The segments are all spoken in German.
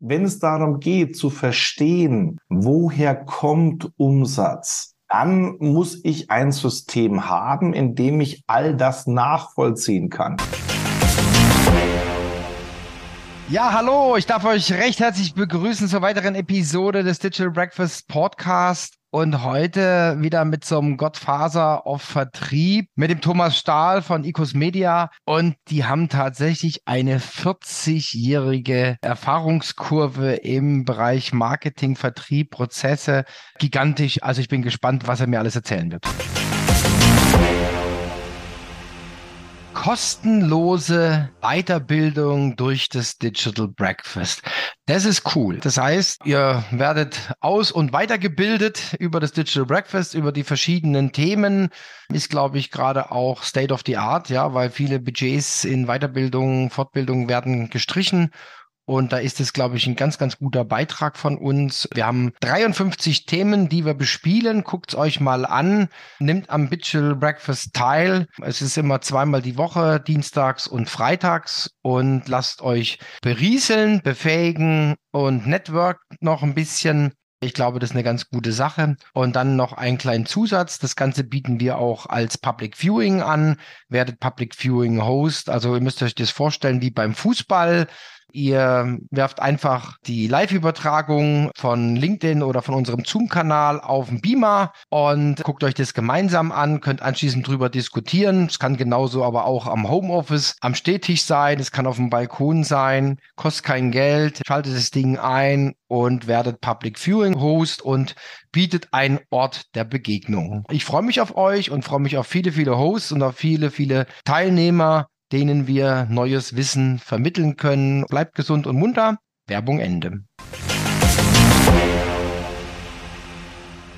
wenn es darum geht zu verstehen, woher kommt Umsatz, dann muss ich ein System haben, in dem ich all das nachvollziehen kann. Ja, hallo, ich darf euch recht herzlich begrüßen zur weiteren Episode des Digital Breakfast Podcast. Und heute wieder mit so einem Gottfaser auf Vertrieb mit dem Thomas Stahl von Ecos Media. Und die haben tatsächlich eine 40-jährige Erfahrungskurve im Bereich Marketing, Vertrieb, Prozesse. Gigantisch. Also ich bin gespannt, was er mir alles erzählen wird kostenlose Weiterbildung durch das Digital Breakfast. Das ist cool. Das heißt, ihr werdet aus- und weitergebildet über das Digital Breakfast, über die verschiedenen Themen. Ist, glaube ich, gerade auch State of the Art, ja, weil viele Budgets in Weiterbildung, Fortbildung werden gestrichen. Und da ist es, glaube ich, ein ganz, ganz guter Beitrag von uns. Wir haben 53 Themen, die wir bespielen. Guckt es euch mal an. Nimmt am Digital Breakfast teil. Es ist immer zweimal die Woche, dienstags und freitags. Und lasst euch berieseln, befähigen und network noch ein bisschen. Ich glaube, das ist eine ganz gute Sache. Und dann noch einen kleinen Zusatz. Das Ganze bieten wir auch als Public Viewing an. Werdet Public Viewing Host. Also ihr müsst euch das vorstellen wie beim Fußball. Ihr werft einfach die Live-Übertragung von LinkedIn oder von unserem Zoom-Kanal auf den Beamer und guckt euch das gemeinsam an, könnt anschließend drüber diskutieren. Es kann genauso aber auch am Homeoffice, am Stehtisch sein, es kann auf dem Balkon sein, kostet kein Geld, schaltet das Ding ein und werdet Public Viewing Host und bietet einen Ort der Begegnung. Ich freue mich auf euch und freue mich auf viele, viele Hosts und auf viele, viele Teilnehmer denen wir neues Wissen vermitteln können. Bleibt gesund und munter. Werbung Ende.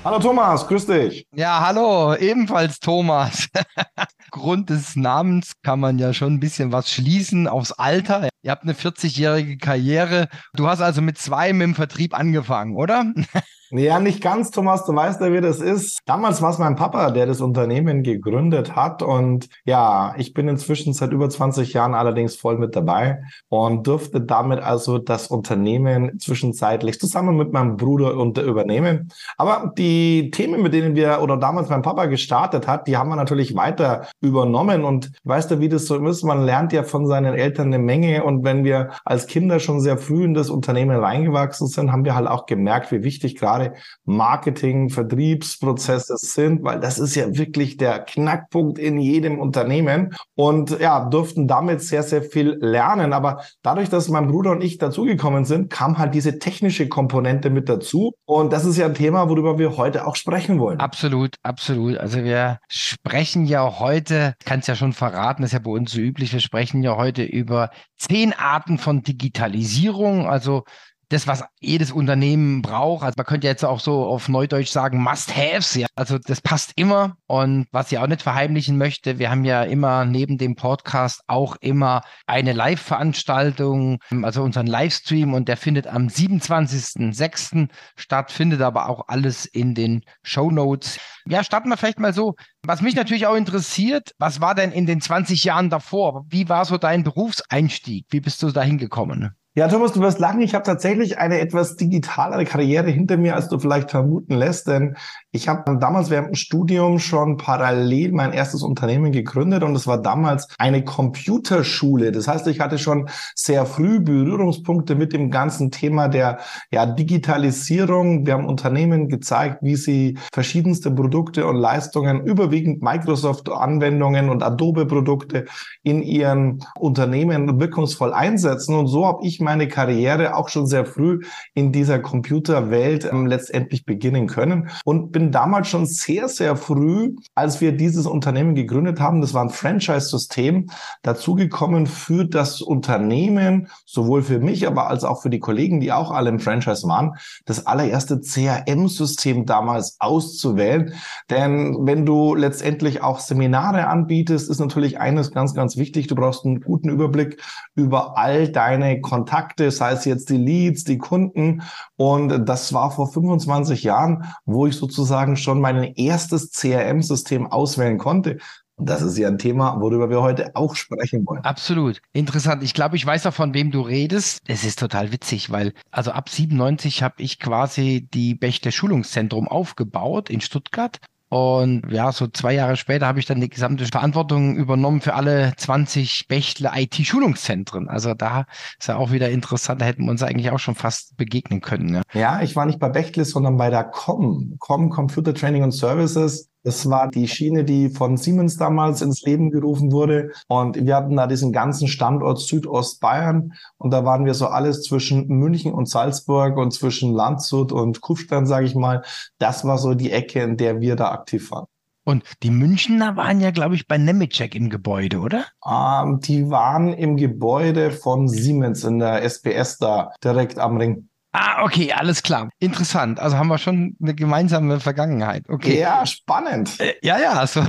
Hallo Thomas, grüß dich. Ja, hallo, ebenfalls Thomas. Grund des Namens kann man ja schon ein bisschen was schließen aufs Alter. Ihr habt eine 40-jährige Karriere. Du hast also mit zwei dem Vertrieb angefangen, oder? Ja, nicht ganz, Thomas. Du weißt ja, wie das ist. Damals war es mein Papa, der das Unternehmen gegründet hat. Und ja, ich bin inzwischen seit über 20 Jahren allerdings voll mit dabei und durfte damit also das Unternehmen zwischenzeitlich zusammen mit meinem Bruder unter übernehmen. Aber die Themen, mit denen wir oder damals mein Papa gestartet hat, die haben wir natürlich weiter übernommen. Und weißt du, wie das so ist? Man lernt ja von seinen Eltern eine Menge. Und wenn wir als Kinder schon sehr früh in das Unternehmen reingewachsen sind, haben wir halt auch gemerkt, wie wichtig gerade gerade Marketing, Vertriebsprozesse sind, weil das ist ja wirklich der Knackpunkt in jedem Unternehmen und ja, durften damit sehr, sehr viel lernen. Aber dadurch, dass mein Bruder und ich dazugekommen sind, kam halt diese technische Komponente mit dazu. Und das ist ja ein Thema, worüber wir heute auch sprechen wollen. Absolut, absolut. Also wir sprechen ja heute, kann es ja schon verraten, ist ja bei uns so üblich, wir sprechen ja heute über zehn Arten von Digitalisierung, also das, was jedes Unternehmen braucht. Also man könnte jetzt auch so auf Neudeutsch sagen, Must-Haves. Ja. Also das passt immer. Und was ich auch nicht verheimlichen möchte, wir haben ja immer neben dem Podcast auch immer eine Live-Veranstaltung, also unseren Livestream und der findet am 27.06. statt, findet aber auch alles in den Show Notes. Ja, starten wir vielleicht mal so. Was mich natürlich auch interessiert, was war denn in den 20 Jahren davor? Wie war so dein Berufseinstieg? Wie bist du da hingekommen? Ja, Thomas, du wirst lachen. Ich habe tatsächlich eine etwas digitalere Karriere hinter mir, als du vielleicht vermuten lässt. Denn ich habe damals während dem Studium schon parallel mein erstes Unternehmen gegründet und es war damals eine Computerschule. Das heißt, ich hatte schon sehr früh Berührungspunkte mit dem ganzen Thema der ja, Digitalisierung. Wir haben Unternehmen gezeigt, wie sie verschiedenste Produkte und Leistungen, überwiegend Microsoft-Anwendungen und Adobe-Produkte in ihren Unternehmen wirkungsvoll einsetzen. Und so habe ich meine Karriere auch schon sehr früh in dieser Computerwelt ähm, letztendlich beginnen können und bin damals schon sehr, sehr früh, als wir dieses Unternehmen gegründet haben, das war ein Franchise-System, dazugekommen für das Unternehmen, sowohl für mich, aber als auch für die Kollegen, die auch alle im Franchise waren, das allererste CRM-System damals auszuwählen. Denn wenn du letztendlich auch Seminare anbietest, ist natürlich eines ganz, ganz wichtig. Du brauchst einen guten Überblick über all deine Kontakte Kontakte, sei es jetzt die Leads, die Kunden. Und das war vor 25 Jahren, wo ich sozusagen schon mein erstes CRM-System auswählen konnte. Das ist ja ein Thema, worüber wir heute auch sprechen wollen. Absolut. Interessant. Ich glaube, ich weiß auch, von wem du redest. Es ist total witzig, weil also ab 97 habe ich quasi die Bächte Schulungszentrum aufgebaut in Stuttgart und ja, so zwei Jahre später habe ich dann die gesamte Verantwortung übernommen für alle 20 Bächle IT-Schulungszentren. Also da ist ja auch wieder interessant, da hätten wir uns eigentlich auch schon fast begegnen können. Ja, ja ich war nicht bei Bechtle, sondern bei der COM, COM Computer Training and Services. Das war die Schiene, die von Siemens damals ins Leben gerufen wurde. Und wir hatten da diesen ganzen Standort Südostbayern. Und da waren wir so alles zwischen München und Salzburg und zwischen Landshut und Kufstein, sage ich mal. Das war so die Ecke, in der wir da aktiv waren. Und die Münchner waren ja, glaube ich, bei Nemetschek im Gebäude, oder? Ähm, die waren im Gebäude von Siemens in der SPS da, direkt am Ring. Ah, okay, alles klar. Interessant. Also haben wir schon eine gemeinsame Vergangenheit. Okay. Ja, spannend. Äh, ja, ja. So.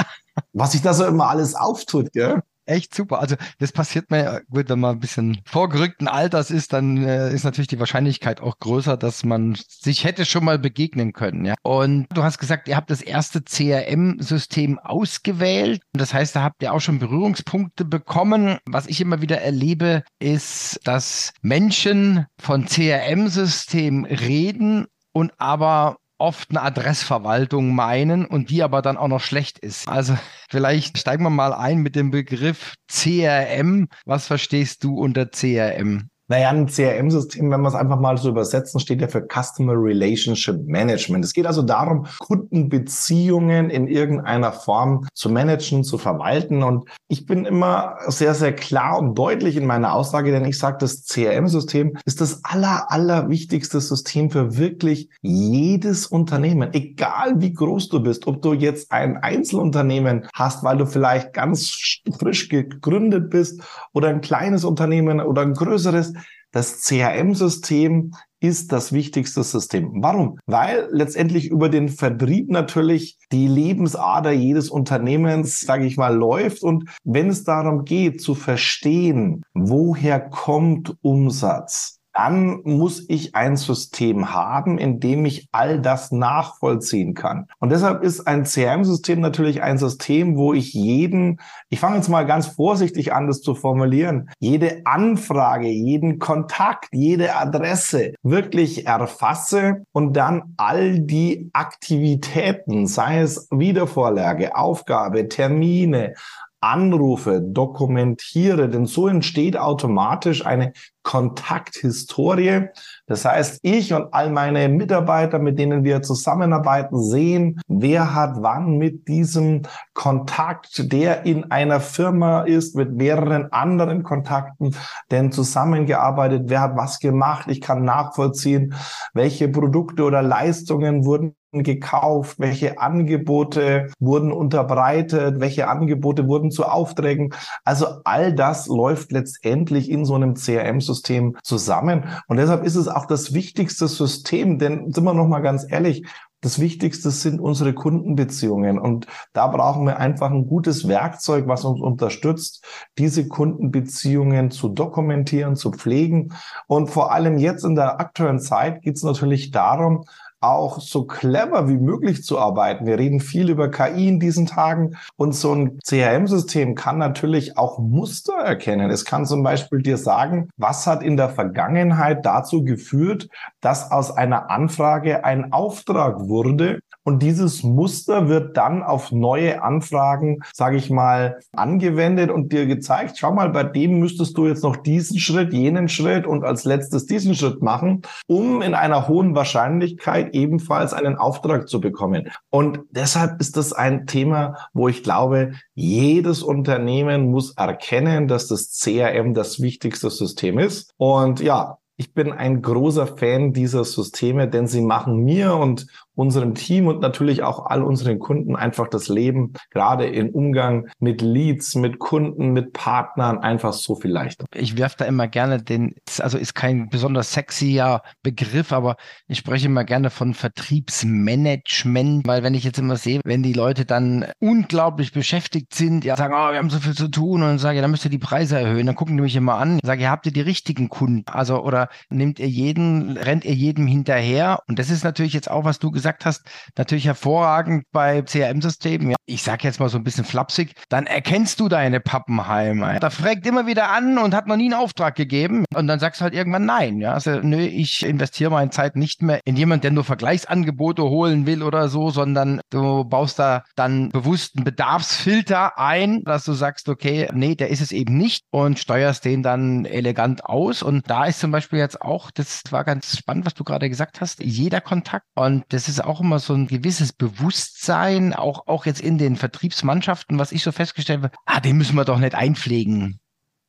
Was sich da so immer alles auftut, gell? Echt super. Also das passiert mir, gut, wenn man ein bisschen vorgerückten Alters ist, dann äh, ist natürlich die Wahrscheinlichkeit auch größer, dass man sich hätte schon mal begegnen können. Ja. Und du hast gesagt, ihr habt das erste CRM-System ausgewählt. Das heißt, da habt ihr auch schon Berührungspunkte bekommen. Was ich immer wieder erlebe, ist, dass Menschen von CRM-Systemen reden und aber oft eine Adressverwaltung meinen und die aber dann auch noch schlecht ist. Also vielleicht steigen wir mal ein mit dem Begriff CRM. Was verstehst du unter CRM? Naja, ein CRM-System, wenn wir es einfach mal so übersetzen, steht ja für Customer Relationship Management. Es geht also darum, Kundenbeziehungen in irgendeiner Form zu managen, zu verwalten. Und ich bin immer sehr, sehr klar und deutlich in meiner Aussage, denn ich sage, das CRM-System ist das aller, aller wichtigste System für wirklich jedes Unternehmen, egal wie groß du bist, ob du jetzt ein Einzelunternehmen hast, weil du vielleicht ganz frisch gegründet bist oder ein kleines Unternehmen oder ein größeres, das CRM-System ist das wichtigste System. Warum? Weil letztendlich über den Vertrieb natürlich die Lebensader jedes Unternehmens, sage ich mal, läuft. Und wenn es darum geht zu verstehen, woher kommt Umsatz, dann muss ich ein System haben, in dem ich all das nachvollziehen kann. Und deshalb ist ein CRM-System natürlich ein System, wo ich jeden, ich fange jetzt mal ganz vorsichtig an, das zu formulieren, jede Anfrage, jeden Kontakt, jede Adresse wirklich erfasse und dann all die Aktivitäten, sei es Wiedervorlage, Aufgabe, Termine, Anrufe, dokumentiere, denn so entsteht automatisch eine Kontakthistorie. Das heißt, ich und all meine Mitarbeiter, mit denen wir zusammenarbeiten, sehen, wer hat wann mit diesem Kontakt, der in einer Firma ist, mit mehreren anderen Kontakten, denn zusammengearbeitet, wer hat was gemacht. Ich kann nachvollziehen, welche Produkte oder Leistungen wurden gekauft, welche Angebote wurden unterbreitet, welche Angebote wurden zu Aufträgen. Also all das läuft letztendlich in so einem CRM-System zusammen. Und deshalb ist es auch das wichtigste System, denn sind wir noch mal ganz ehrlich, das Wichtigste sind unsere Kundenbeziehungen. Und da brauchen wir einfach ein gutes Werkzeug, was uns unterstützt, diese Kundenbeziehungen zu dokumentieren, zu pflegen. Und vor allem jetzt in der aktuellen Zeit geht es natürlich darum, auch so clever wie möglich zu arbeiten. Wir reden viel über KI in diesen Tagen und so ein CRM-System kann natürlich auch Muster erkennen. Es kann zum Beispiel dir sagen, was hat in der Vergangenheit dazu geführt, dass aus einer Anfrage ein Auftrag wurde und dieses Muster wird dann auf neue Anfragen, sage ich mal, angewendet und dir gezeigt, schau mal, bei dem müsstest du jetzt noch diesen Schritt, jenen Schritt und als letztes diesen Schritt machen, um in einer hohen Wahrscheinlichkeit ebenfalls einen Auftrag zu bekommen. Und deshalb ist das ein Thema, wo ich glaube, jedes Unternehmen muss erkennen, dass das CRM das wichtigste System ist. Und ja, ich bin ein großer Fan dieser Systeme, denn sie machen mir und unserem Team und natürlich auch all unseren Kunden einfach das Leben, gerade im Umgang mit Leads, mit Kunden, mit Partnern, einfach so viel leichter. Ich werfe da immer gerne den, also ist kein besonders sexier Begriff, aber ich spreche immer gerne von Vertriebsmanagement, weil wenn ich jetzt immer sehe, wenn die Leute dann unglaublich beschäftigt sind, ja, sagen, oh, wir haben so viel zu tun und sage, ja, dann müsst ihr die Preise erhöhen, dann gucken die mich immer an, sage, ja, habt ihr die richtigen Kunden? Also, oder nehmt ihr jeden, rennt ihr jedem hinterher? Und das ist natürlich jetzt auch, was du gesagt gesagt hast, natürlich hervorragend bei CRM-Systemen. Ja, ich sage jetzt mal so ein bisschen flapsig, dann erkennst du deine Pappenheimer. Da fragt immer wieder an und hat noch nie einen Auftrag gegeben. Und dann sagst du halt irgendwann nein. Ja, also nö, ich investiere meine Zeit nicht mehr in jemanden, der nur Vergleichsangebote holen will oder so, sondern du baust da dann bewusst einen Bedarfsfilter ein, dass du sagst, okay, nee, der ist es eben nicht und steuerst den dann elegant aus. Und da ist zum Beispiel jetzt auch, das war ganz spannend, was du gerade gesagt hast, jeder Kontakt. Und das ist auch immer so ein gewisses Bewusstsein, auch, auch jetzt in den Vertriebsmannschaften, was ich so festgestellt habe, ah, den müssen wir doch nicht einpflegen.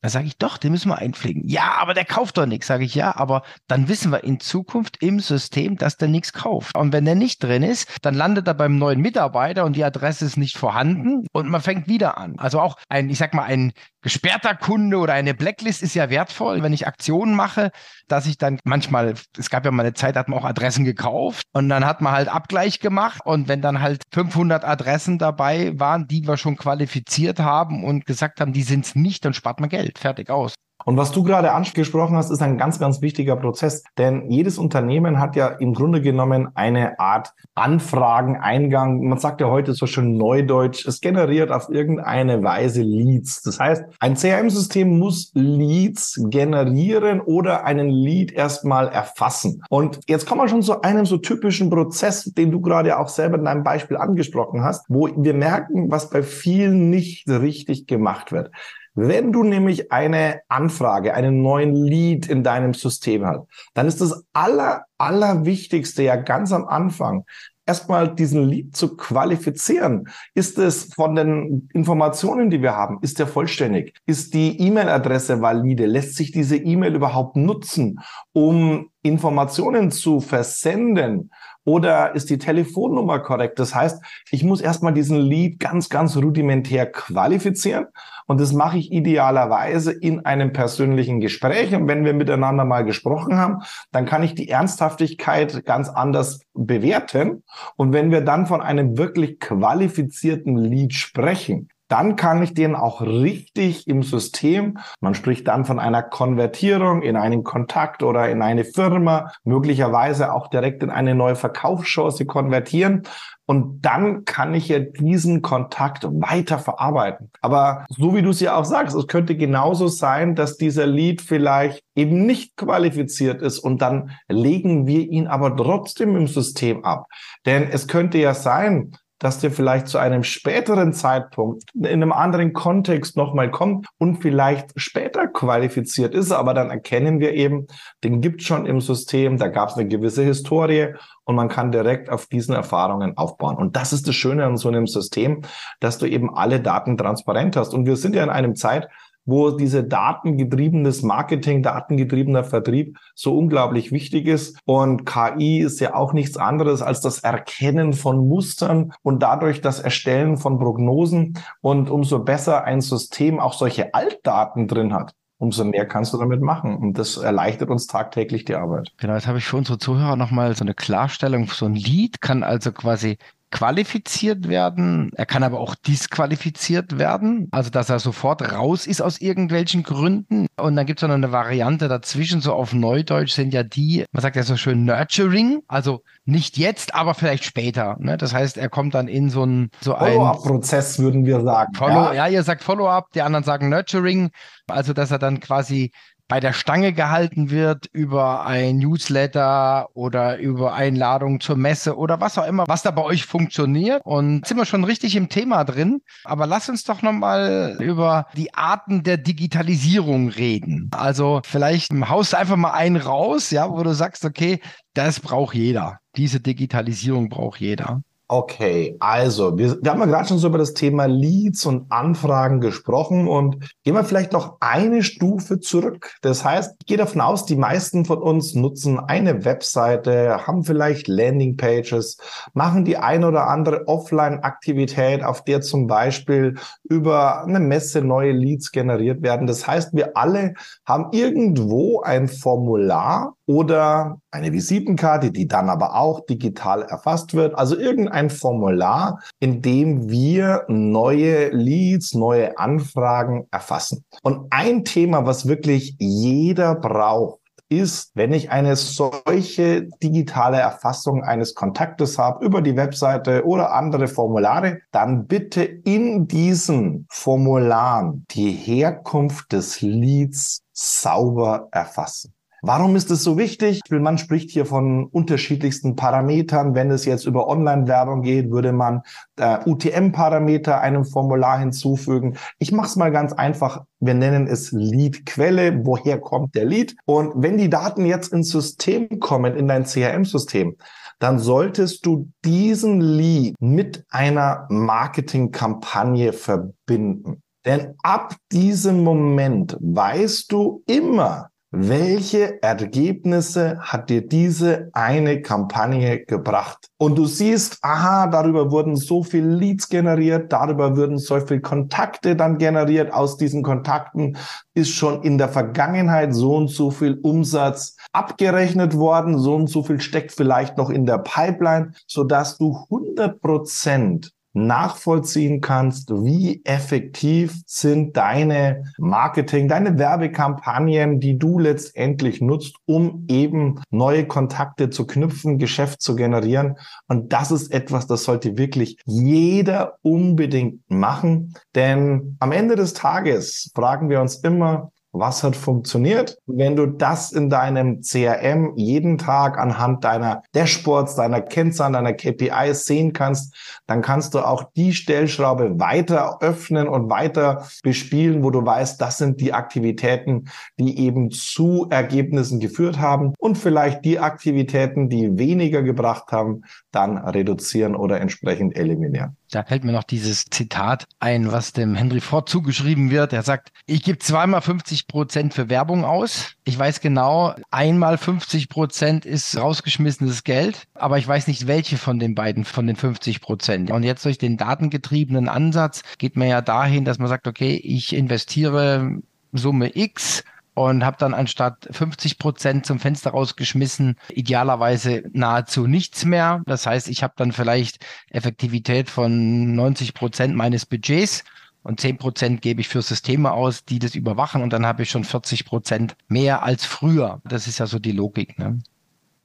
Da sage ich, doch, den müssen wir einpflegen. Ja, aber der kauft doch nichts. Sage ich, ja, aber dann wissen wir in Zukunft im System, dass der nichts kauft. Und wenn der nicht drin ist, dann landet er beim neuen Mitarbeiter und die Adresse ist nicht vorhanden und man fängt wieder an. Also auch ein, ich sag mal, ein gesperrter Kunde oder eine Blacklist ist ja wertvoll, wenn ich Aktionen mache, dass ich dann manchmal, es gab ja mal eine Zeit, hat man auch Adressen gekauft und dann hat man halt Abgleich gemacht und wenn dann halt 500 Adressen dabei waren, die wir schon qualifiziert haben und gesagt haben, die sind es nicht, dann spart man Geld, fertig aus. Und was du gerade angesprochen hast, ist ein ganz, ganz wichtiger Prozess. Denn jedes Unternehmen hat ja im Grunde genommen eine Art Anfrageneingang. Man sagt ja heute so schön neudeutsch, es generiert auf irgendeine Weise Leads. Das heißt, ein CRM-System muss Leads generieren oder einen Lead erstmal erfassen. Und jetzt kommen wir schon zu einem so typischen Prozess, den du gerade auch selber in deinem Beispiel angesprochen hast, wo wir merken, was bei vielen nicht richtig gemacht wird. Wenn du nämlich eine Anfrage, einen neuen Lead in deinem System hast, dann ist das aller, allerwichtigste ja ganz am Anfang, erstmal diesen Lead zu qualifizieren. Ist es von den Informationen, die wir haben, ist der vollständig? Ist die E-Mail-Adresse valide? Lässt sich diese E-Mail überhaupt nutzen, um Informationen zu versenden? Oder ist die Telefonnummer korrekt? Das heißt, ich muss erstmal diesen Lead ganz, ganz rudimentär qualifizieren. Und das mache ich idealerweise in einem persönlichen Gespräch. Und wenn wir miteinander mal gesprochen haben, dann kann ich die Ernsthaftigkeit ganz anders bewerten. Und wenn wir dann von einem wirklich qualifizierten Lead sprechen, dann kann ich den auch richtig im System, man spricht dann von einer Konvertierung in einen Kontakt oder in eine Firma, möglicherweise auch direkt in eine neue Verkaufschance konvertieren. Und dann kann ich ja diesen Kontakt weiter verarbeiten. Aber so wie du es ja auch sagst, es könnte genauso sein, dass dieser Lead vielleicht eben nicht qualifiziert ist und dann legen wir ihn aber trotzdem im System ab. Denn es könnte ja sein, dass der vielleicht zu einem späteren Zeitpunkt in einem anderen Kontext nochmal kommt und vielleicht später qualifiziert ist, aber dann erkennen wir eben, den gibt schon im System, da gab es eine gewisse Historie und man kann direkt auf diesen Erfahrungen aufbauen. Und das ist das Schöne an so einem System, dass du eben alle Daten transparent hast. Und wir sind ja in einem Zeit, wo diese datengetriebenes Marketing, datengetriebener Vertrieb so unglaublich wichtig ist. Und KI ist ja auch nichts anderes als das Erkennen von Mustern und dadurch das Erstellen von Prognosen. Und umso besser ein System auch solche Altdaten drin hat, umso mehr kannst du damit machen. Und das erleichtert uns tagtäglich die Arbeit. Genau, jetzt habe ich für unsere Zuhörer nochmal so eine Klarstellung. So ein Lead kann also quasi qualifiziert werden. Er kann aber auch disqualifiziert werden, also dass er sofort raus ist aus irgendwelchen Gründen. Und dann gibt es noch eine Variante dazwischen, so auf Neudeutsch sind ja die, man sagt ja so schön Nurturing, also nicht jetzt, aber vielleicht später. Ne? Das heißt, er kommt dann in so einen so Follow-up-Prozess, würden wir sagen. Follow, ja. ja, ihr sagt Follow-up, die anderen sagen Nurturing, also dass er dann quasi bei der Stange gehalten wird über ein Newsletter oder über Einladungen zur Messe oder was auch immer, was da bei euch funktioniert. Und sind wir schon richtig im Thema drin. Aber lass uns doch nochmal über die Arten der Digitalisierung reden. Also vielleicht haust du einfach mal einen raus, ja, wo du sagst, okay, das braucht jeder. Diese Digitalisierung braucht jeder. Okay, also wir, wir haben ja gerade schon so über das Thema Leads und Anfragen gesprochen und gehen wir vielleicht noch eine Stufe zurück. Das heißt, ich gehe davon aus, die meisten von uns nutzen eine Webseite, haben vielleicht Landingpages, machen die eine oder andere Offline-Aktivität, auf der zum Beispiel über eine Messe neue Leads generiert werden. Das heißt, wir alle haben irgendwo ein Formular oder eine Visitenkarte, die dann aber auch digital erfasst wird. Also irgendein Formular, in dem wir neue Leads, neue Anfragen erfassen. Und ein Thema, was wirklich jeder braucht, ist, wenn ich eine solche digitale Erfassung eines Kontaktes habe über die Webseite oder andere Formulare, dann bitte in diesen Formularen die Herkunft des Leads sauber erfassen. Warum ist es so wichtig? Man spricht hier von unterschiedlichsten Parametern. Wenn es jetzt über Online-Werbung geht, würde man äh, UTM-Parameter einem Formular hinzufügen. Ich mache es mal ganz einfach. Wir nennen es Lead-Quelle. Woher kommt der Lead? Und wenn die Daten jetzt ins System kommen, in dein CRM-System, dann solltest du diesen Lead mit einer Marketingkampagne verbinden. Denn ab diesem Moment weißt du immer, welche Ergebnisse hat dir diese eine Kampagne gebracht? Und du siehst, aha, darüber wurden so viele Leads generiert, darüber wurden so viele Kontakte dann generiert. Aus diesen Kontakten ist schon in der Vergangenheit so und so viel Umsatz abgerechnet worden, so und so viel steckt vielleicht noch in der Pipeline, sodass du 100 Prozent nachvollziehen kannst, wie effektiv sind deine Marketing, deine Werbekampagnen, die du letztendlich nutzt, um eben neue Kontakte zu knüpfen, Geschäft zu generieren. Und das ist etwas, das sollte wirklich jeder unbedingt machen. Denn am Ende des Tages fragen wir uns immer, was hat funktioniert. Wenn du das in deinem CRM jeden Tag anhand deiner Dashboards, deiner Kennzahlen, deiner KPIs sehen kannst, dann kannst du auch die Stellschraube weiter öffnen und weiter bespielen, wo du weißt, das sind die Aktivitäten, die eben zu Ergebnissen geführt haben und vielleicht die Aktivitäten, die weniger gebracht haben, dann reduzieren oder entsprechend eliminieren. Da fällt mir noch dieses Zitat ein, was dem Henry Ford zugeschrieben wird. Er sagt, ich gebe zweimal 50 Prozent für Werbung aus. Ich weiß genau, einmal 50 Prozent ist rausgeschmissenes Geld, aber ich weiß nicht, welche von den beiden, von den 50 Prozent. Und jetzt durch den datengetriebenen Ansatz geht man ja dahin, dass man sagt, okay, ich investiere Summe X und habe dann anstatt 50 Prozent zum Fenster rausgeschmissen, idealerweise nahezu nichts mehr. Das heißt, ich habe dann vielleicht Effektivität von 90 Prozent meines Budgets und 10 Prozent gebe ich für Systeme aus, die das überwachen und dann habe ich schon 40 Prozent mehr als früher. Das ist ja so die Logik. Ne?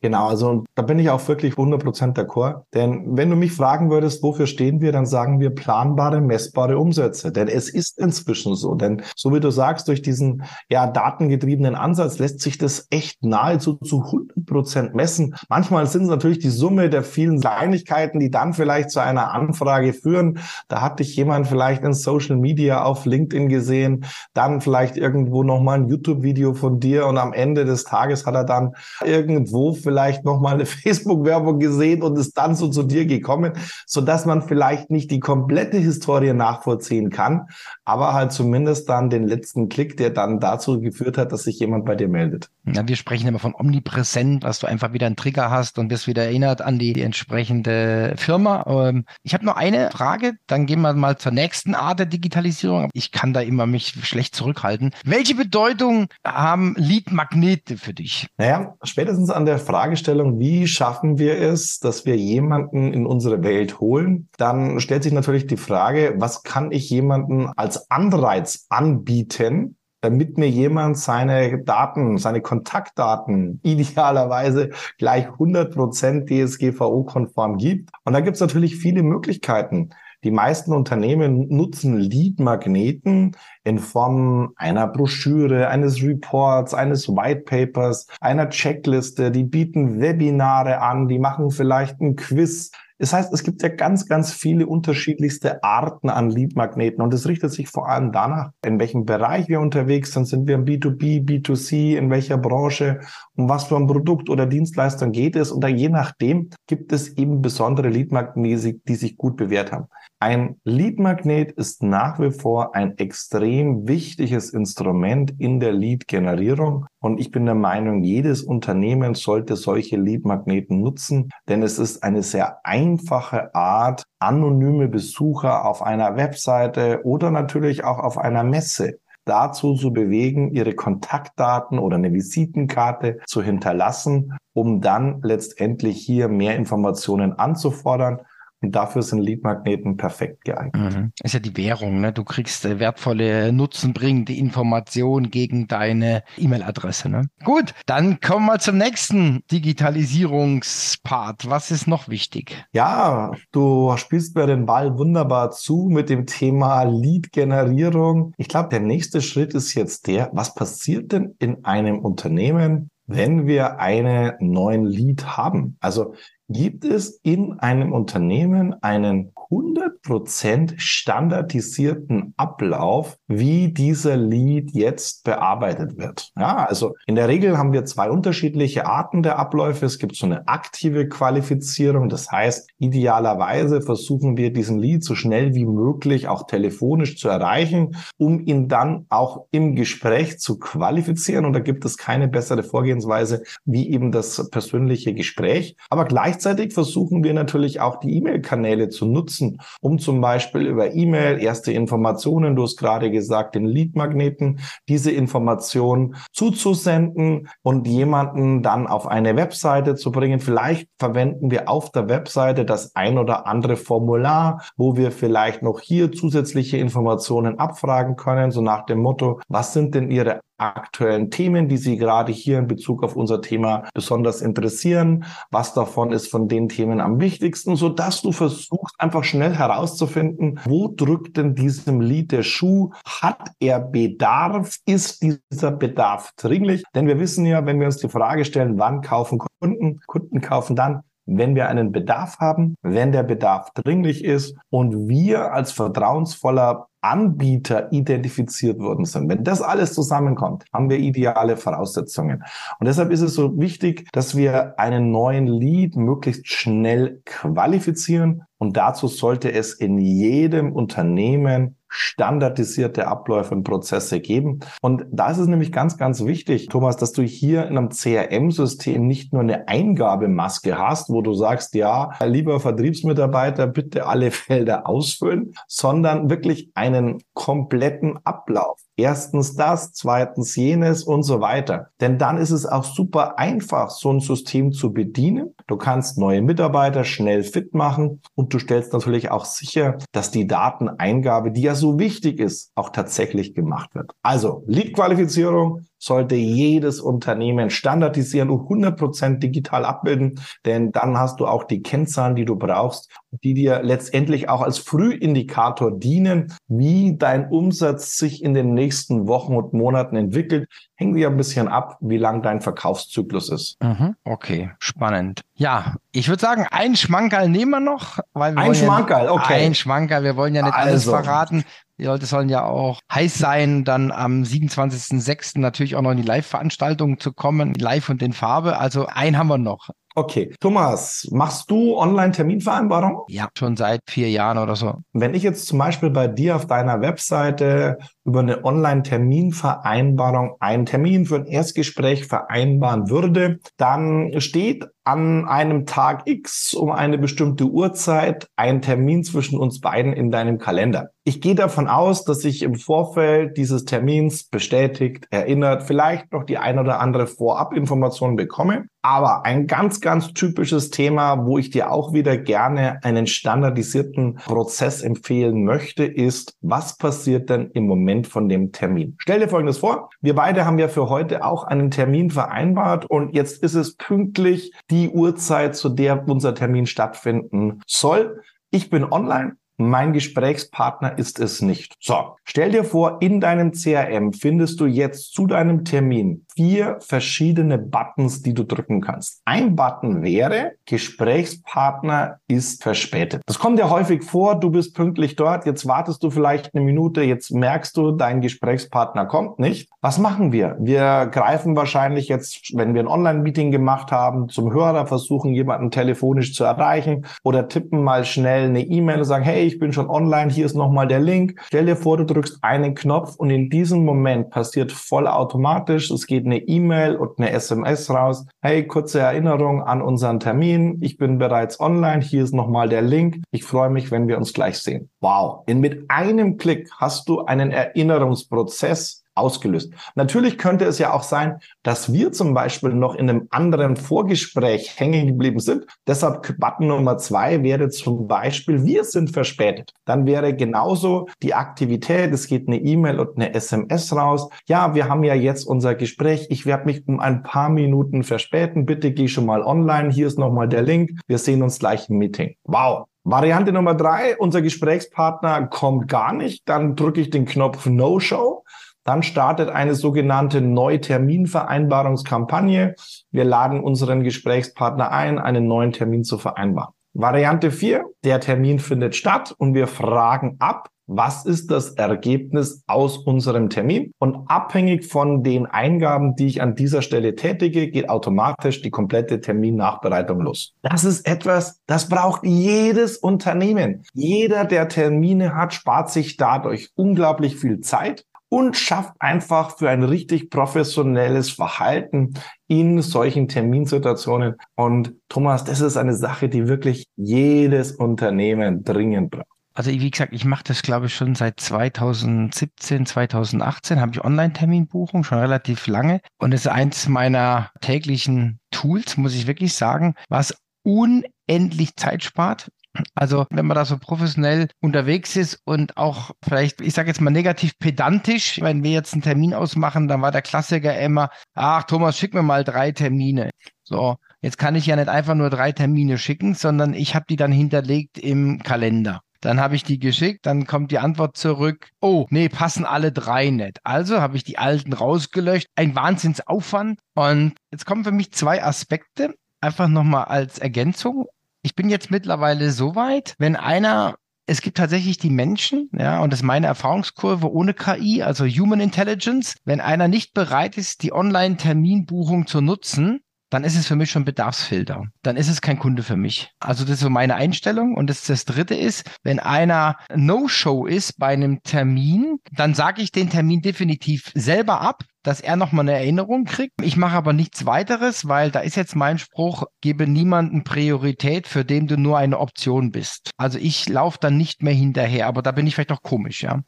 Genau, also da bin ich auch wirklich 100% d'accord. Denn wenn du mich fragen würdest, wofür stehen wir, dann sagen wir planbare, messbare Umsätze. Denn es ist inzwischen so. Denn so wie du sagst, durch diesen ja datengetriebenen Ansatz lässt sich das echt nahezu zu 100% messen. Manchmal sind es natürlich die Summe der vielen Kleinigkeiten, die dann vielleicht zu einer Anfrage führen. Da hat dich jemand vielleicht in Social Media auf LinkedIn gesehen, dann vielleicht irgendwo nochmal ein YouTube-Video von dir und am Ende des Tages hat er dann irgendwo noch mal eine Facebook-Werbung gesehen und ist dann so zu dir gekommen, so dass man vielleicht nicht die komplette Historie nachvollziehen kann, aber halt zumindest dann den letzten Klick, der dann dazu geführt hat, dass sich jemand bei dir meldet. Ja, wir sprechen immer von omnipräsent, dass du einfach wieder einen Trigger hast und bist wieder erinnert an die, die entsprechende Firma. Ähm, ich habe noch eine Frage, dann gehen wir mal zur nächsten Art der Digitalisierung. Ich kann da immer mich schlecht zurückhalten. Welche Bedeutung haben Lead-Magnete für dich? Naja, spätestens an der Frage, Fragestellung, wie schaffen wir es, dass wir jemanden in unsere Welt holen, dann stellt sich natürlich die Frage, was kann ich jemanden als Anreiz anbieten, damit mir jemand seine Daten, seine Kontaktdaten idealerweise gleich 100% DSGVO-konform gibt. Und da gibt es natürlich viele Möglichkeiten. Die meisten Unternehmen nutzen Lead-Magneten in Form einer Broschüre, eines Reports, eines White Papers, einer Checkliste. Die bieten Webinare an, die machen vielleicht ein Quiz. Das heißt, es gibt ja ganz, ganz viele unterschiedlichste Arten an Lead-Magneten und es richtet sich vor allem danach, in welchem Bereich wir unterwegs sind. Sind wir im B2B, B2C, in welcher Branche, um was für ein Produkt oder Dienstleistung geht es? Und da je nachdem gibt es eben besondere Lead-Magnete, die sich gut bewährt haben. Ein Lead-Magnet ist nach wie vor ein extrem wichtiges Instrument in der Lead-Generierung. Und ich bin der Meinung, jedes Unternehmen sollte solche Lead-Magneten nutzen, denn es ist eine sehr einfache Art, anonyme Besucher auf einer Webseite oder natürlich auch auf einer Messe dazu zu bewegen, ihre Kontaktdaten oder eine Visitenkarte zu hinterlassen, um dann letztendlich hier mehr Informationen anzufordern Und dafür sind Lead-Magneten perfekt geeignet. Mhm. Ist ja die Währung, ne? Du kriegst äh, wertvolle, nutzenbringende Informationen gegen deine E-Mail-Adresse, ne? Gut, dann kommen wir zum nächsten Digitalisierungspart. Was ist noch wichtig? Ja, du spielst mir den Ball wunderbar zu mit dem Thema Lead-Generierung. Ich glaube, der nächste Schritt ist jetzt der, was passiert denn in einem Unternehmen, wenn wir einen neuen Lead haben. Also gibt es in einem Unternehmen einen 100% standardisierten Ablauf, wie dieser Lead jetzt bearbeitet wird. Ja, also in der Regel haben wir zwei unterschiedliche Arten der Abläufe. Es gibt so eine aktive Qualifizierung. Das heißt, idealerweise versuchen wir diesen Lead so schnell wie möglich auch telefonisch zu erreichen, um ihn dann auch im Gespräch zu qualifizieren. Und da gibt es keine bessere Vorgehensweise wie eben das persönliche Gespräch. Aber gleichzeitig versuchen wir natürlich auch die E-Mail-Kanäle zu nutzen nutzen, um zum Beispiel über E-Mail erste Informationen, du hast gerade gesagt, den Lead-Magneten, diese Informationen zuzusenden und jemanden dann auf eine Webseite zu bringen. Vielleicht verwenden wir auf der Webseite das ein oder andere Formular, wo wir vielleicht noch hier zusätzliche Informationen abfragen können, so nach dem Motto, was sind denn Ihre aktuellen Themen, die Sie gerade hier in Bezug auf unser Thema besonders interessieren. Was davon ist von den Themen am wichtigsten, so dass du versuchst einfach schnell herauszufinden, wo drückt denn diesem Lied der Schuh? Hat er Bedarf? Ist dieser Bedarf dringlich? Denn wir wissen ja, wenn wir uns die Frage stellen, wann kaufen Kunden? Kunden kaufen dann, wenn wir einen Bedarf haben, wenn der Bedarf dringlich ist und wir als vertrauensvoller Anbieter identifiziert worden sind. Wenn das alles zusammenkommt, haben wir ideale Voraussetzungen. Und deshalb ist es so wichtig, dass wir einen neuen Lead möglichst schnell qualifizieren. Und dazu sollte es in jedem Unternehmen standardisierte Abläufe und Prozesse geben. Und da ist es nämlich ganz, ganz wichtig, Thomas, dass du hier in einem CRM-System nicht nur eine Eingabemaske hast, wo du sagst, ja, lieber Vertriebsmitarbeiter, bitte alle Felder ausfüllen, sondern wirklich einen kompletten Ablauf. Erstens das, zweitens jenes und so weiter. Denn dann ist es auch super einfach, so ein System zu bedienen. Du kannst neue Mitarbeiter schnell fit machen und du stellst natürlich auch sicher, dass die Dateneingabe, die ja so wichtig ist, auch tatsächlich gemacht wird. Also Lead-Qualifizierung, sollte jedes Unternehmen standardisieren und 100% digital abbilden, denn dann hast du auch die Kennzahlen, die du brauchst, die dir letztendlich auch als Frühindikator dienen, wie dein Umsatz sich in den nächsten Wochen und Monaten entwickelt. Hängt dir ein bisschen ab, wie lang dein Verkaufszyklus ist. Mhm, okay, spannend. Ja, ich würde sagen, ein Schmankerl nehmen wir noch. Weil wir ein Schmankerl, ja, okay. Ein Schmankerl, wir wollen ja nicht also. alles verraten. Die Leute sollen ja auch heiß sein, dann am 27.06. natürlich auch noch in die Live-Veranstaltung zu kommen, live und in Farbe. Also einen haben wir noch. Okay. Thomas, machst du Online-Terminvereinbarung? Ja, schon seit vier Jahren oder so. Wenn ich jetzt zum Beispiel bei dir auf deiner Webseite über eine Online-Terminvereinbarung einen Termin für ein Erstgespräch vereinbaren würde, dann steht an einem Tag X um eine bestimmte Uhrzeit ein Termin zwischen uns beiden in deinem Kalender. Ich gehe davon aus, dass ich im Vorfeld dieses Termins bestätigt, erinnert, vielleicht noch die ein oder andere Vorabinformation bekomme. Aber ein ganz, ganz typisches Thema, wo ich dir auch wieder gerne einen standardisierten Prozess empfehlen möchte, ist, was passiert denn im Moment von dem Termin? Stell dir Folgendes vor. Wir beide haben ja für heute auch einen Termin vereinbart und jetzt ist es pünktlich die Uhrzeit, zu der unser Termin stattfinden soll. Ich bin online, mein Gesprächspartner ist es nicht. So, stell dir vor, in deinem CRM findest du jetzt zu deinem Termin vier verschiedene Buttons, die du drücken kannst. Ein Button wäre, Gesprächspartner ist verspätet. Das kommt ja häufig vor, du bist pünktlich dort, jetzt wartest du vielleicht eine Minute, jetzt merkst du, dein Gesprächspartner kommt nicht. Was machen wir? Wir greifen wahrscheinlich jetzt, wenn wir ein Online-Meeting gemacht haben, zum Hörer, versuchen jemanden telefonisch zu erreichen oder tippen mal schnell eine E-Mail und sagen, hey, ich bin schon online, hier ist nochmal der Link. Stell dir vor, du drückst einen Knopf und in diesem Moment passiert vollautomatisch, es geht geht eine E-Mail und eine SMS raus. Hey, kurze Erinnerung an unseren Termin. Ich bin bereits online. Hier ist nochmal der Link. Ich freue mich, wenn wir uns gleich sehen. Wow. Und mit einem Klick hast du einen Erinnerungsprozess ausgelöst. Natürlich könnte es ja auch sein, dass wir zum Beispiel noch in einem anderen Vorgespräch hängen geblieben sind. Deshalb Button Nummer zwei wäre zum Beispiel, wir sind verspätet. Dann wäre genauso die Aktivität, es geht eine E-Mail und eine SMS raus. Ja, wir haben ja jetzt unser Gespräch. Ich werde mich um ein paar Minuten verspäten. Bitte geh schon mal online. Hier ist nochmal der Link. Wir sehen uns gleich im Meeting. Wow. Variante Nummer drei, unser Gesprächspartner kommt gar nicht. Dann drücke ich den Knopf No-Show. Dann startet eine sogenannte Neuterminvereinbarungskampagne. Wir laden unseren Gesprächspartner ein, einen neuen Termin zu vereinbaren. Variante 4, der Termin findet statt und wir fragen ab, was ist das Ergebnis aus unserem Termin? Und abhängig von den Eingaben, die ich an dieser Stelle tätige, geht automatisch die komplette Terminnachbereitung los. Das ist etwas, das braucht jedes Unternehmen. Jeder, der Termine hat, spart sich dadurch unglaublich viel Zeit und schafft einfach für ein richtig professionelles Verhalten in solchen Terminsituationen. Und Thomas, das ist eine Sache, die wirklich jedes Unternehmen dringend braucht. Also wie gesagt, ich mache das glaube ich schon seit 2017, 2018 habe ich Online-Terminbuchung schon relativ lange und es ist eins meiner täglichen Tools, muss ich wirklich sagen, was unendlich Zeit spart. Also wenn man da so professionell unterwegs ist und auch vielleicht, ich sage jetzt mal negativ pedantisch, wenn wir jetzt einen Termin ausmachen, dann war der Klassiker immer, ach Thomas, schick mir mal drei Termine. So, jetzt kann ich ja nicht einfach nur drei Termine schicken, sondern ich habe die dann hinterlegt im Kalender. Dann habe ich die geschickt, dann kommt die Antwort zurück, oh, nee, passen alle drei nicht. Also habe ich die alten rausgelöscht. Ein Wahnsinnsaufwand. Und jetzt kommen für mich zwei Aspekte, einfach nochmal als Ergänzung ich bin jetzt mittlerweile so weit, wenn einer es gibt tatsächlich die Menschen, ja, und das ist meine Erfahrungskurve ohne KI, also Human Intelligence. Wenn einer nicht bereit ist, die Online-Terminbuchung zu nutzen, dann ist es für mich schon Bedarfsfilter. Dann ist es kein Kunde für mich. Also das ist so meine Einstellung. Und das, das Dritte ist, wenn einer No-Show ist bei einem Termin, dann sage ich den Termin definitiv selber ab, dass er nochmal eine Erinnerung kriegt. Ich mache aber nichts weiteres, weil da ist jetzt mein Spruch, gebe niemanden Priorität, für den du nur eine Option bist. Also ich laufe dann nicht mehr hinterher, aber da bin ich vielleicht auch komisch, ja.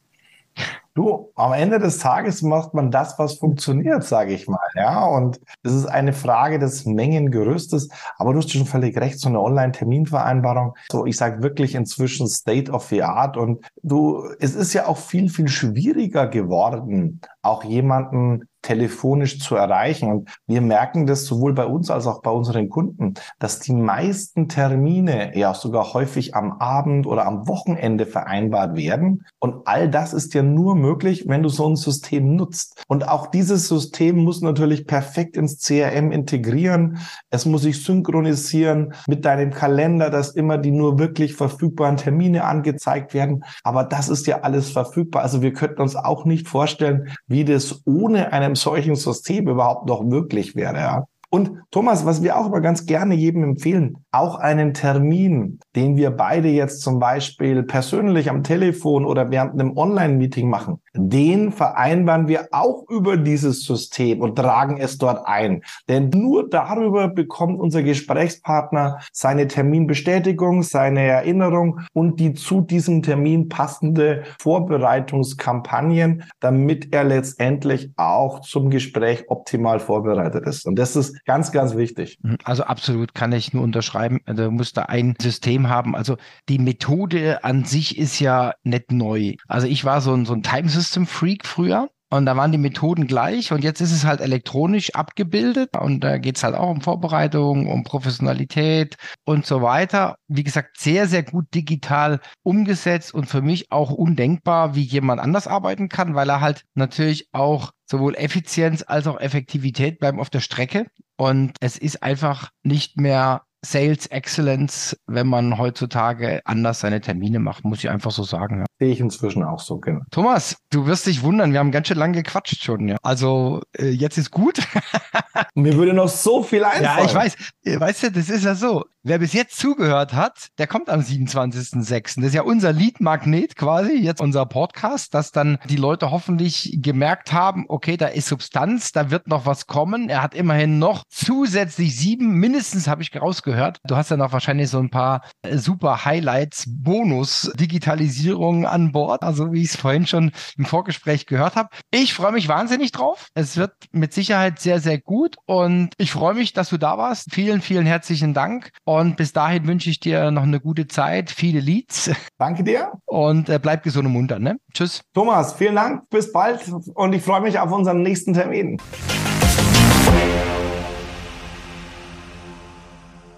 Du, am Ende des Tages macht man das, was funktioniert, sage ich mal. Ja, und es ist eine Frage des Mengengerüstes. Aber du hast schon völlig recht, so eine Online-Terminvereinbarung. So, ich sage wirklich inzwischen State of the Art. Und du, es ist ja auch viel, viel schwieriger geworden, auch jemanden telefonisch zu erreichen. Und wir merken das sowohl bei uns als auch bei unseren Kunden, dass die meisten Termine ja sogar häufig am Abend oder am Wochenende vereinbart werden. Und all das ist ja nur möglich, wenn du so ein System nutzt. Und auch dieses System muss natürlich perfekt ins CRM integrieren. Es muss sich synchronisieren mit deinem Kalender, dass immer die nur wirklich verfügbaren Termine angezeigt werden. Aber das ist ja alles verfügbar. Also wir könnten uns auch nicht vorstellen, wie das ohne einen einem solchen System überhaupt noch möglich wäre. Ja? Und Thomas, was wir auch immer ganz gerne jedem empfehlen, auch einen Termin, den wir beide jetzt zum Beispiel persönlich am Telefon oder während einem Online-Meeting machen, den vereinbaren wir auch über dieses System und tragen es dort ein. Denn nur darüber bekommt unser Gesprächspartner seine Terminbestätigung, seine Erinnerung und die zu diesem Termin passende Vorbereitungskampagnen, damit er letztendlich auch zum Gespräch optimal vorbereitet ist. Und das ist ganz, ganz wichtig. Mhm. Also absolut kann ich nur unterschreiben. Du musst da ein System haben. Also die Methode an sich ist ja nicht neu. Also ich war so ein, so ein Time System Freak früher. Und da waren die Methoden gleich und jetzt ist es halt elektronisch abgebildet und da geht es halt auch um Vorbereitung, um Professionalität und so weiter. Wie gesagt, sehr, sehr gut digital umgesetzt und für mich auch undenkbar, wie jemand anders arbeiten kann, weil er halt natürlich auch sowohl Effizienz als auch Effektivität bleiben auf der Strecke. Und es ist einfach nicht mehr Sales Excellence, wenn man heutzutage anders seine Termine macht, muss ich einfach so sagen. Ja. Sehe ich inzwischen auch so, genau. Thomas, du wirst dich wundern, wir haben ganz schön lange gequatscht schon. Ja. Also äh, jetzt ist gut. Mir würde noch so viel einfallen. Ja, ich weiß. Weißt du, das ist ja so. Wer bis jetzt zugehört hat, der kommt am 27.06. Das ist ja unser Lead-Magnet quasi, jetzt unser Podcast, dass dann die Leute hoffentlich gemerkt haben, okay, da ist Substanz, da wird noch was kommen. Er hat immerhin noch zusätzlich sieben, mindestens habe ich rausgehört. Du hast ja noch wahrscheinlich so ein paar äh, super Highlights, Bonus, Digitalisierung an Bord, also wie ich es vorhin schon im Vorgespräch gehört habe. Ich freue mich wahnsinnig drauf. Es wird mit Sicherheit sehr, sehr gut und ich freue mich, dass du da warst. Vielen, vielen herzlichen Dank und bis dahin wünsche ich dir noch eine gute Zeit, viele Leads. Danke dir. Und äh, bleib gesund und munter. Ne? Tschüss. Thomas, vielen Dank. Bis bald und ich freue mich auf unseren nächsten Termin.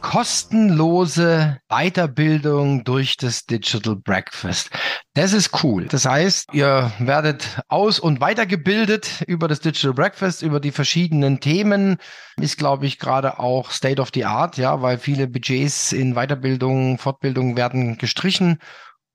Kostenlose Weiterbildung durch das Digital Breakfast. Das ist cool. Das heißt, ihr werdet aus- und weitergebildet über das Digital Breakfast, über die verschiedenen Themen. Ist, glaube ich, gerade auch State of the Art, ja, weil viele Budgets in Weiterbildung, Fortbildung werden gestrichen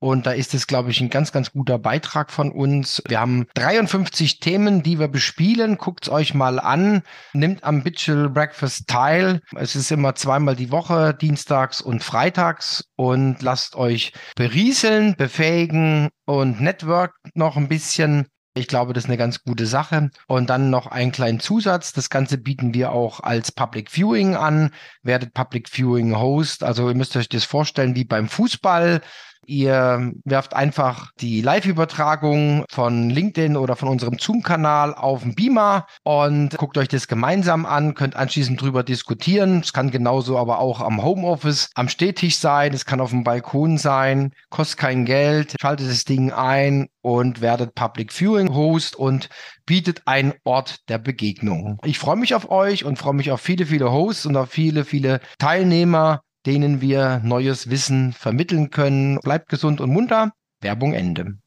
und da ist es, glaube ich, ein ganz, ganz guter Beitrag von uns. Wir haben 53 Themen, die wir bespielen. Guckt es euch mal an. Nimmt am Digital Breakfast teil. Es ist immer zweimal die Woche, dienstags und freitags. Und lasst euch berieseln, befähigen und network noch ein bisschen. Ich glaube, das ist eine ganz gute Sache. Und dann noch einen kleinen Zusatz. Das Ganze bieten wir auch als Public Viewing an. Werdet Public Viewing Host. Also ihr müsst euch das vorstellen wie beim Fußball. Ihr werft einfach die Live-Übertragung von LinkedIn oder von unserem Zoom-Kanal auf den Beamer und guckt euch das gemeinsam an, könnt anschließend drüber diskutieren. Es kann genauso aber auch am Homeoffice, am Stehtisch sein, es kann auf dem Balkon sein, kostet kein Geld, schaltet das Ding ein und werdet Public Viewing Host und bietet einen Ort der Begegnung. Ich freue mich auf euch und freue mich auf viele, viele Hosts und auf viele, viele Teilnehmer denen wir neues Wissen vermitteln können. Bleibt gesund und munter. Werbung Ende.